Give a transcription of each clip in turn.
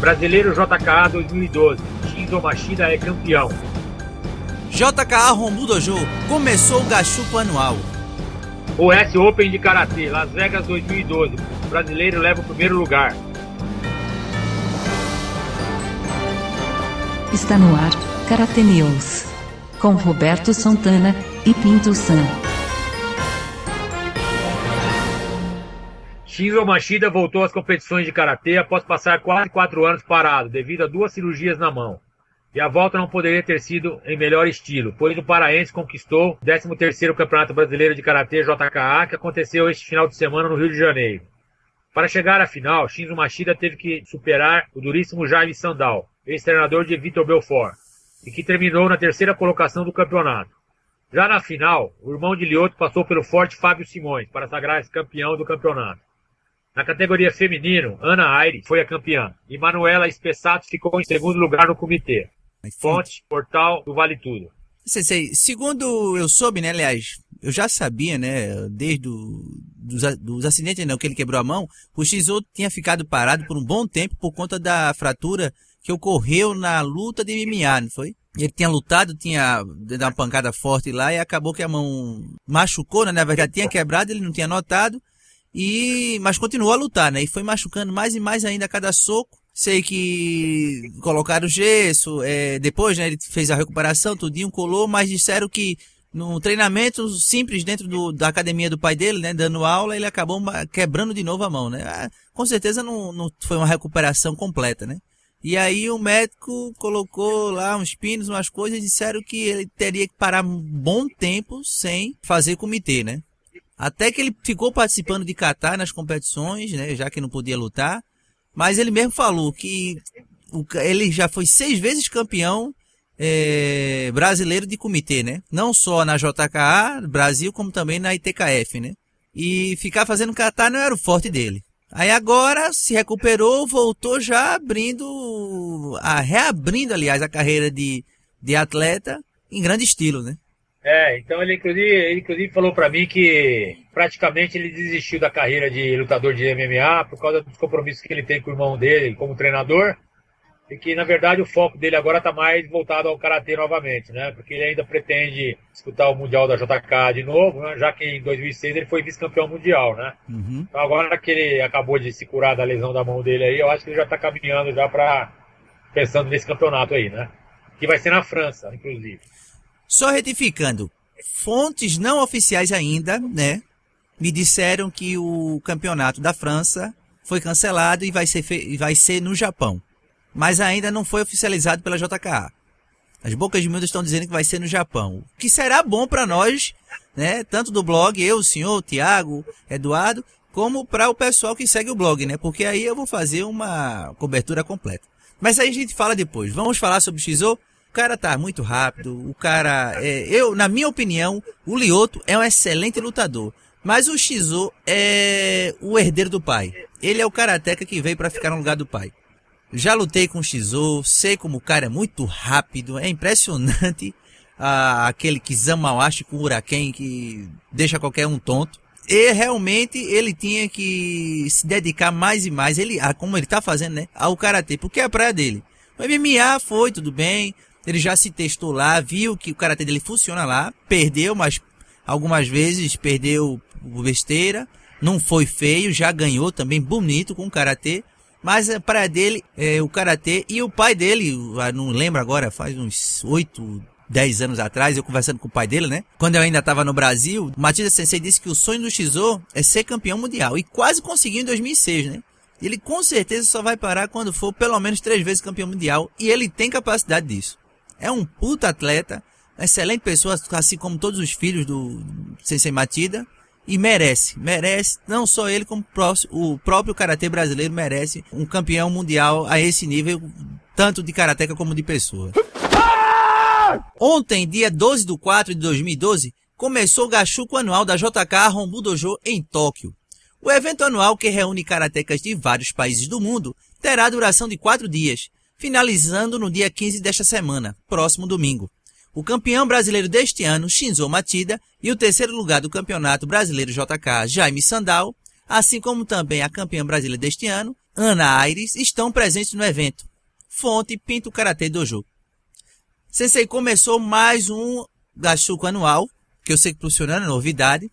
Brasileiro JKA 2012. Shinzo Machida é campeão. JKA Rombu Dojo começou o Gachupo anual. US Open de Karatê, Las Vegas 2012. O brasileiro leva o primeiro lugar. Está no ar, Karate News. Com Roberto Santana e Pinto San. Shinzo Machida voltou às competições de karatê após passar quase quatro anos parado devido a duas cirurgias na mão. E a volta não poderia ter sido em melhor estilo, pois o paraense conquistou o 13º Campeonato Brasileiro de Karatê JKA, que aconteceu este final de semana no Rio de Janeiro. Para chegar à final, Shinzo Machida teve que superar o duríssimo Jaime Sandal, ex-treinador de Vitor Belfort, e que terminou na terceira colocação do campeonato. Já na final, o irmão de Lioto passou pelo forte Fábio Simões para sagrar-se campeão do campeonato. Na categoria feminino, Ana Aires foi a campeã e Manuela Espessato ficou em segundo lugar no comitê. Fonte, portal do Vale Tudo. Sensei, segundo eu soube, né, aliás, eu já sabia, né, desde o, dos, dos acidentes não, que ele quebrou a mão, o Shizu tinha ficado parado por um bom tempo por conta da fratura que ocorreu na luta de MMA, não foi? Ele tinha lutado, tinha dado uma pancada forte lá e acabou que a mão machucou, né? Na verdade tinha quebrado, ele não tinha notado. E, mas continuou a lutar, né? E foi machucando mais e mais ainda a cada soco. Sei que colocaram gesso, é, depois, né, ele fez a recuperação, tudinho, colou, mas disseram que no treinamento simples dentro do, da academia do pai dele, né, dando aula, ele acabou quebrando de novo a mão, né? Ah, com certeza não, não foi uma recuperação completa, né? E aí o médico colocou lá uns pinos, umas coisas, e disseram que ele teria que parar um bom tempo sem fazer comitê, né? Até que ele ficou participando de Catar nas competições, né, já que não podia lutar. Mas ele mesmo falou que o, ele já foi seis vezes campeão é, brasileiro de comitê, né? Não só na JKA, Brasil, como também na ITKF, né? E ficar fazendo Catar não era o forte dele. Aí agora se recuperou, voltou já abrindo, a, reabrindo, aliás, a carreira de, de atleta em grande estilo, né? É, então ele inclusive, ele inclusive falou para mim que praticamente ele desistiu da carreira de lutador de MMA por causa dos compromissos que ele tem com o irmão dele como treinador e que na verdade o foco dele agora está mais voltado ao karatê novamente, né? Porque ele ainda pretende disputar o mundial da JK de novo, né? já que em 2006 ele foi vice-campeão mundial, né? Uhum. Então agora que ele acabou de se curar da lesão da mão dele aí, eu acho que ele já está caminhando já para pensando nesse campeonato aí, né? Que vai ser na França, inclusive. Só retificando, fontes não oficiais ainda, né, me disseram que o campeonato da França foi cancelado e vai ser, vai ser no Japão. Mas ainda não foi oficializado pela JKA. As bocas de miúdas estão dizendo que vai ser no Japão. O que será bom para nós, né? Tanto do blog, eu, o senhor, o Tiago, Eduardo, como para o pessoal que segue o blog, né? Porque aí eu vou fazer uma cobertura completa. Mas aí a gente fala depois. Vamos falar sobre o Xizou? O cara tá muito rápido. O cara, é, eu, na minha opinião, o Lioto é um excelente lutador. Mas o Shizu é o herdeiro do pai. Ele é o karateca que veio para ficar no lugar do pai. Já lutei com o Shizu, sei como o cara é muito rápido, é impressionante. Ah, aquele Kizamawashi com o que deixa qualquer um tonto. E realmente ele tinha que se dedicar mais e mais, ele, como ele tá fazendo, né, ao karatê, porque é a praia dele. O MMA foi tudo bem, ele já se testou lá, viu que o karatê dele funciona lá, perdeu, mas algumas vezes perdeu besteira, não foi feio, já ganhou também bonito com o karatê. Mas para dele, é, o karatê e o pai dele, não lembro agora, faz uns 8, 10 anos atrás, eu conversando com o pai dele, né? Quando eu ainda estava no Brasil, Matida Sensei disse que o sonho do Shizo é ser campeão mundial. E quase conseguiu em 2006, né? Ele com certeza só vai parar quando for pelo menos três vezes campeão mundial. E ele tem capacidade disso. É um puta atleta, excelente pessoa, assim como todos os filhos do Sensei Matida. E merece, merece, não só ele, como o próprio Karatê brasileiro merece um campeão mundial a esse nível, tanto de karateca como de pessoa. Ontem, dia 12 de 4 de 2012, começou o Gachuco anual da JK Rombu Dojo em Tóquio. O evento anual que reúne karatecas de vários países do mundo terá duração de quatro dias finalizando no dia 15 desta semana, próximo domingo. O campeão brasileiro deste ano, Shinzo Matida, e o terceiro lugar do Campeonato Brasileiro JK, Jaime Sandal, assim como também a campeã brasileira deste ano, Ana Aires estão presentes no evento. Fonte Pinto Karatê Dojo. Sensei começou mais um Gachuco anual, que eu sei que funcionando, é novidade.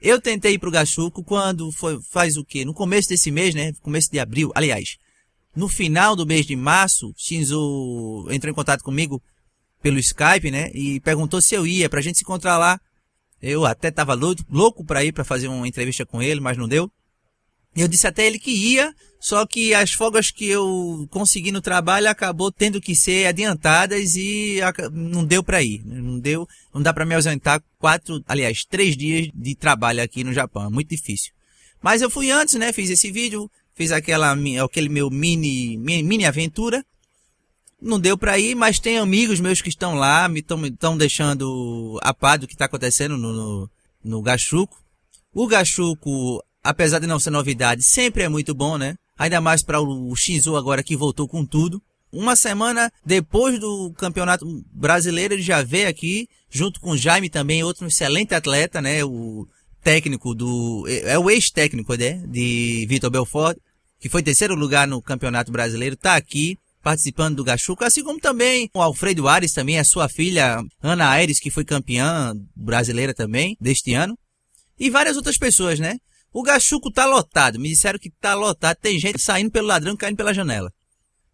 Eu tentei ir pro Gachuco quando foi, faz o quê? No começo desse mês, né? Começo de abril, aliás. No final do mês de março, Shinzo entrou em contato comigo pelo Skype, né? E perguntou se eu ia pra gente se encontrar lá. Eu até tava louco, louco pra ir pra fazer uma entrevista com ele, mas não deu. Eu disse até ele que ia, só que as folgas que eu consegui no trabalho acabou tendo que ser adiantadas e não deu para ir. Não deu, não dá para me ausentar quatro, aliás, três dias de trabalho aqui no Japão. É muito difícil. Mas eu fui antes, né? Fiz esse vídeo, fiz aquela, aquele meu mini, mini, aventura. Não deu para ir, mas tem amigos meus que estão lá, me estão deixando a par do que está acontecendo no, no, no Gachuco. O Gachuco apesar de não ser novidade, sempre é muito bom, né? Ainda mais para o Shinzo agora que voltou com tudo. Uma semana depois do Campeonato Brasileiro, ele já veio aqui, junto com o Jaime também, outro excelente atleta, né? O técnico do. É o ex-técnico, né? De Vitor Belfort, que foi terceiro lugar no Campeonato Brasileiro, tá aqui participando do Gachuca, assim como também o Alfredo Ares, também a sua filha Ana Aires, que foi campeã brasileira também deste ano. E várias outras pessoas, né? O Gachuco tá lotado. Me disseram que tá lotado. Tem gente saindo pelo ladrão caindo pela janela.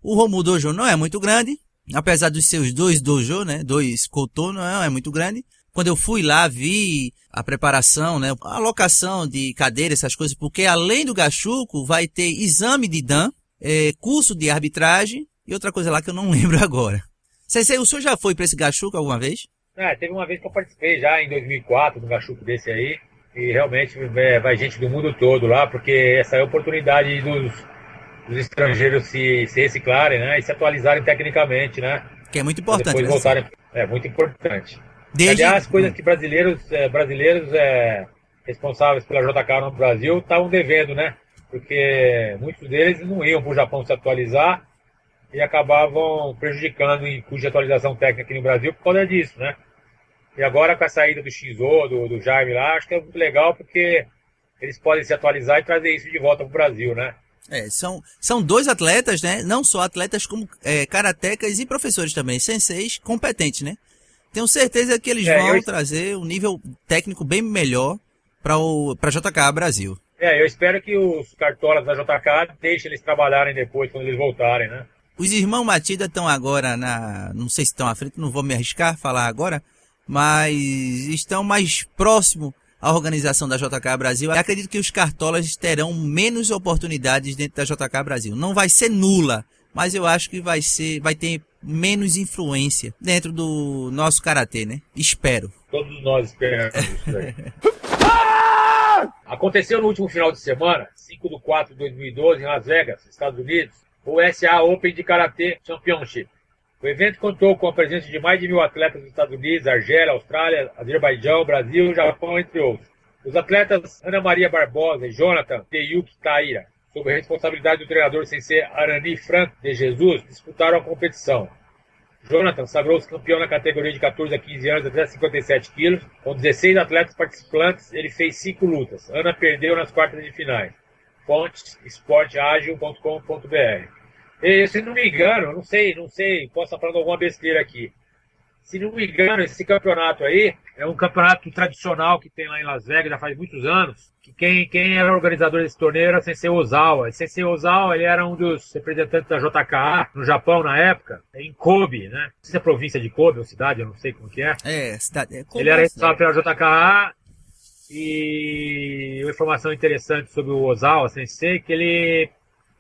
O Romu Dojo não é muito grande. Apesar dos seus dois dojo, né? Dois não é, é muito grande. Quando eu fui lá, vi a preparação, né? A alocação de cadeira, essas coisas. Porque além do Gachuco, vai ter exame de Dan, é, curso de arbitragem e outra coisa lá que eu não lembro agora. Sensei, o senhor já foi para esse Gachuco alguma vez? É, teve uma vez que eu participei já em 2004 no Gachuco desse aí. E realmente é, vai gente do mundo todo lá, porque essa é a oportunidade dos, dos estrangeiros se, se reciclarem, né? E se atualizarem tecnicamente, né? Que é muito importante. Depois né? voltarem. É muito importante. Desde... Aliás, coisas que brasileiros, é, brasileiros é, responsáveis pela JK no Brasil estavam devendo, né? Porque muitos deles não iam para o Japão se atualizar e acabavam prejudicando em de atualização técnica aqui no Brasil por causa disso, né? E agora com a saída do Shinzo, do, do Jaime lá, acho que é muito legal porque eles podem se atualizar e trazer isso de volta para o Brasil, né? É, são, são dois atletas, né? Não só atletas como é, karatecas e professores também, senseis competentes, né? Tenho certeza que eles é, vão eu... trazer um nível técnico bem melhor para o para JK Brasil. É, eu espero que os cartolas da JK deixem eles trabalharem depois, quando eles voltarem, né? Os irmãos Matida estão agora na. Não sei se estão à frente, não vou me arriscar a falar agora, mas estão mais próximo à organização da JK Brasil. Eu acredito que os cartolas terão menos oportunidades dentro da JK Brasil. Não vai ser nula, mas eu acho que vai ser, vai ter menos influência dentro do nosso karatê, né? Espero. Todos nós esperamos isso aí. Aconteceu no último final de semana, 5 de 4 de 2012, em Las Vegas, Estados Unidos, o SA Open de Karatê Championship. O evento contou com a presença de mais de mil atletas dos Estados Unidos, Argélia, Austrália, Azerbaijão, Brasil, Japão, entre outros. Os atletas Ana Maria Barbosa e Jonathan Teyuki Taira, sob responsabilidade do treinador sensei Arani Franco de Jesus, disputaram a competição. Jonathan sagrou-se campeão na categoria de 14 a 15 anos até 57 quilos. Com 16 atletas participantes, ele fez 5 lutas. Ana perdeu nas quartas de finais. Fontes esporteagil.com.br se não me engano, não sei, não sei, posso estar falando alguma besteira aqui. Se não me engano, esse campeonato aí é um campeonato tradicional que tem lá em Las Vegas já faz muitos anos. Que quem, quem era organizador desse torneio era Sensei Ozawa. Sensei Ozawa ele era um dos representantes da JKA no Japão na época, em Kobe, né? Não sei se é província de Kobe ou cidade, eu não sei como que é. É, cidade. É ele era responsável pela JKA e uma informação interessante sobre o Ozawa Sensei que ele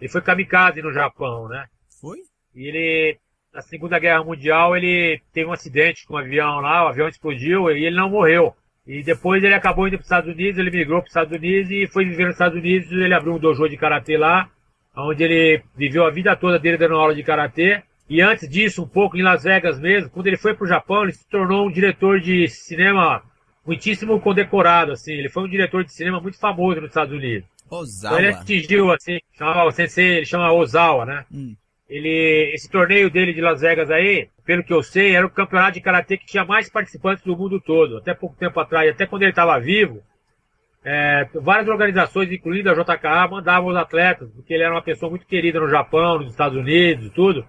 ele foi kamikaze no Japão, né? Foi? E ele, na Segunda Guerra Mundial, ele teve um acidente com um avião lá, o avião explodiu e ele não morreu. E depois ele acabou indo para os Estados Unidos, ele migrou para os Estados Unidos e foi viver nos Estados Unidos. Ele abriu um dojo de karatê lá, onde ele viveu a vida toda dele dando aula de karatê. E antes disso, um pouco em Las Vegas mesmo, quando ele foi para o Japão, ele se tornou um diretor de cinema muitíssimo condecorado, assim. Ele foi um diretor de cinema muito famoso nos Estados Unidos. Ozawa. Então ele atingiu, assim, chamava o sensei, ele chama Ozawa, né? Hum. Ele, esse torneio dele de Las Vegas aí, pelo que eu sei, era o campeonato de karatê que tinha mais participantes do mundo todo. Até pouco tempo atrás, até quando ele estava vivo, é, várias organizações, incluindo a JKA, mandavam os atletas, porque ele era uma pessoa muito querida no Japão, nos Estados Unidos e tudo.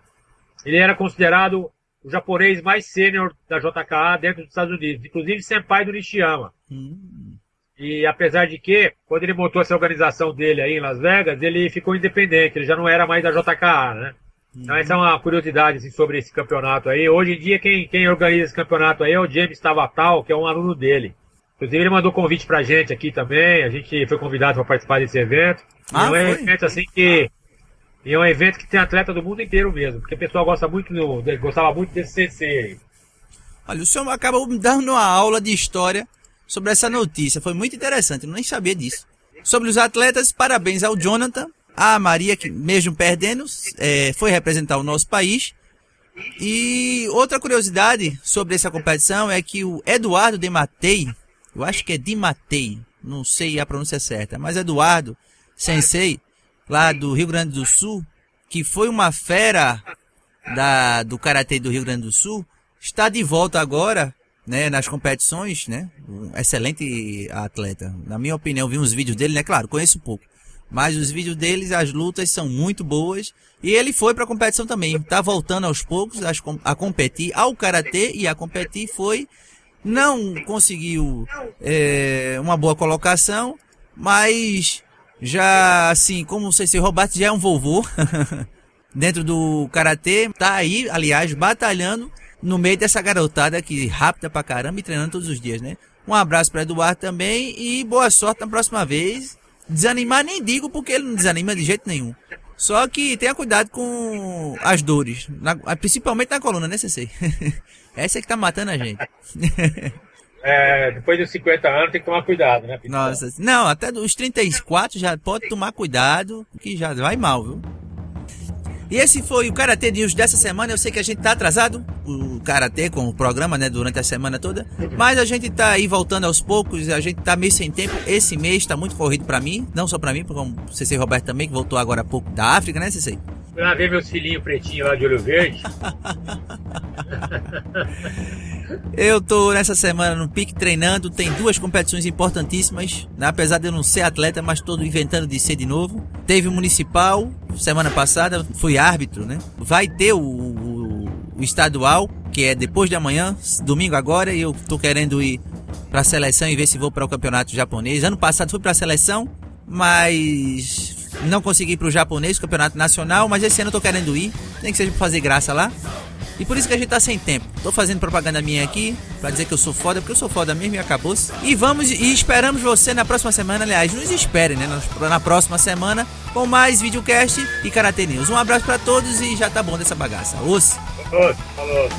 Ele era considerado o japonês mais sênior da JKA dentro dos Estados Unidos, inclusive senpai do Nishiyama. Hum. E apesar de que, quando ele montou essa organização dele aí em Las Vegas, ele ficou independente, ele já não era mais da JKA, né? Então essa é uma curiosidade assim, sobre esse campeonato aí. Hoje em dia quem, quem organiza esse campeonato aí é o James Tavatal, que é um aluno dele. Inclusive ele mandou convite pra gente aqui também, a gente foi convidado para participar desse evento. Ah, e é um evento assim que. E é um evento que tem atleta do mundo inteiro mesmo, porque o pessoal gosta muito do, gostava muito desse CC aí. Olha, o senhor acabou me dando uma aula de história sobre essa notícia. Foi muito interessante, eu nem sabia disso. Sobre os atletas, parabéns ao Jonathan, à Maria, que mesmo perdendo, é, foi representar o nosso país. E outra curiosidade sobre essa competição é que o Eduardo de Matei, eu acho que é de Matei, não sei a pronúncia certa, mas Eduardo Sensei, lá do Rio Grande do Sul, que foi uma fera da, do Karatê do Rio Grande do Sul, está de volta agora né, nas competições, né? Um excelente atleta. Na minha opinião, vi uns vídeos dele, né? Claro, conheço pouco. Mas os vídeos deles, as lutas são muito boas. E ele foi para a competição também. Tá voltando aos poucos a, competir ao karatê e a competir foi não conseguiu é, uma boa colocação, mas já assim, como sei se Roberto já é um vovô dentro do karatê, tá aí, aliás, batalhando no meio dessa garotada que rápida pra caramba e treinando todos os dias, né? Um abraço para Eduardo também e boa sorte na próxima vez. Desanimar nem digo porque ele não desanima de jeito nenhum. Só que tenha cuidado com as dores, na, principalmente na coluna, né, Sensei? Essa é que tá matando a gente. É, depois dos 50 anos tem que tomar cuidado, né? Nossa, não, até dos 34 já pode tomar cuidado, que já vai mal, viu? E esse foi o Karatê News dessa semana. Eu sei que a gente tá atrasado, o Karatê com o programa, né, durante a semana toda. Mas a gente tá aí voltando aos poucos, a gente tá meio sem tempo. Esse mês tá muito corrido para mim, não só para mim, como o CC Roberto também, que voltou agora há pouco da África, né, CC? Fui lá ver meus filhinhos pretinhos lá de olho verde. eu tô nessa semana no pique treinando, tem duas competições importantíssimas, né? apesar de eu não ser atleta, mas tô inventando de ser de novo. Teve o municipal, semana passada, fui árbitro, né? Vai ter o, o, o estadual, que é depois de amanhã, domingo agora, e eu tô querendo ir para a seleção e ver se vou para o campeonato japonês. Ano passado fui para a seleção, mas não consegui ir pro japonês, campeonato nacional, mas esse ano eu tô querendo ir. Nem que seja pra fazer graça lá. E por isso que a gente tá sem tempo. Tô fazendo propaganda minha aqui, pra dizer que eu sou foda, porque eu sou foda mesmo e acabou. -se. E vamos e esperamos você na próxima semana. Aliás, nos espere, né? Na próxima semana com mais videocast e Karate News. Um abraço para todos e já tá bom dessa bagaça. Os. Falou.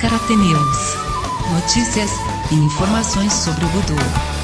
Karate News. Notícias e informações sobre o Voodoo.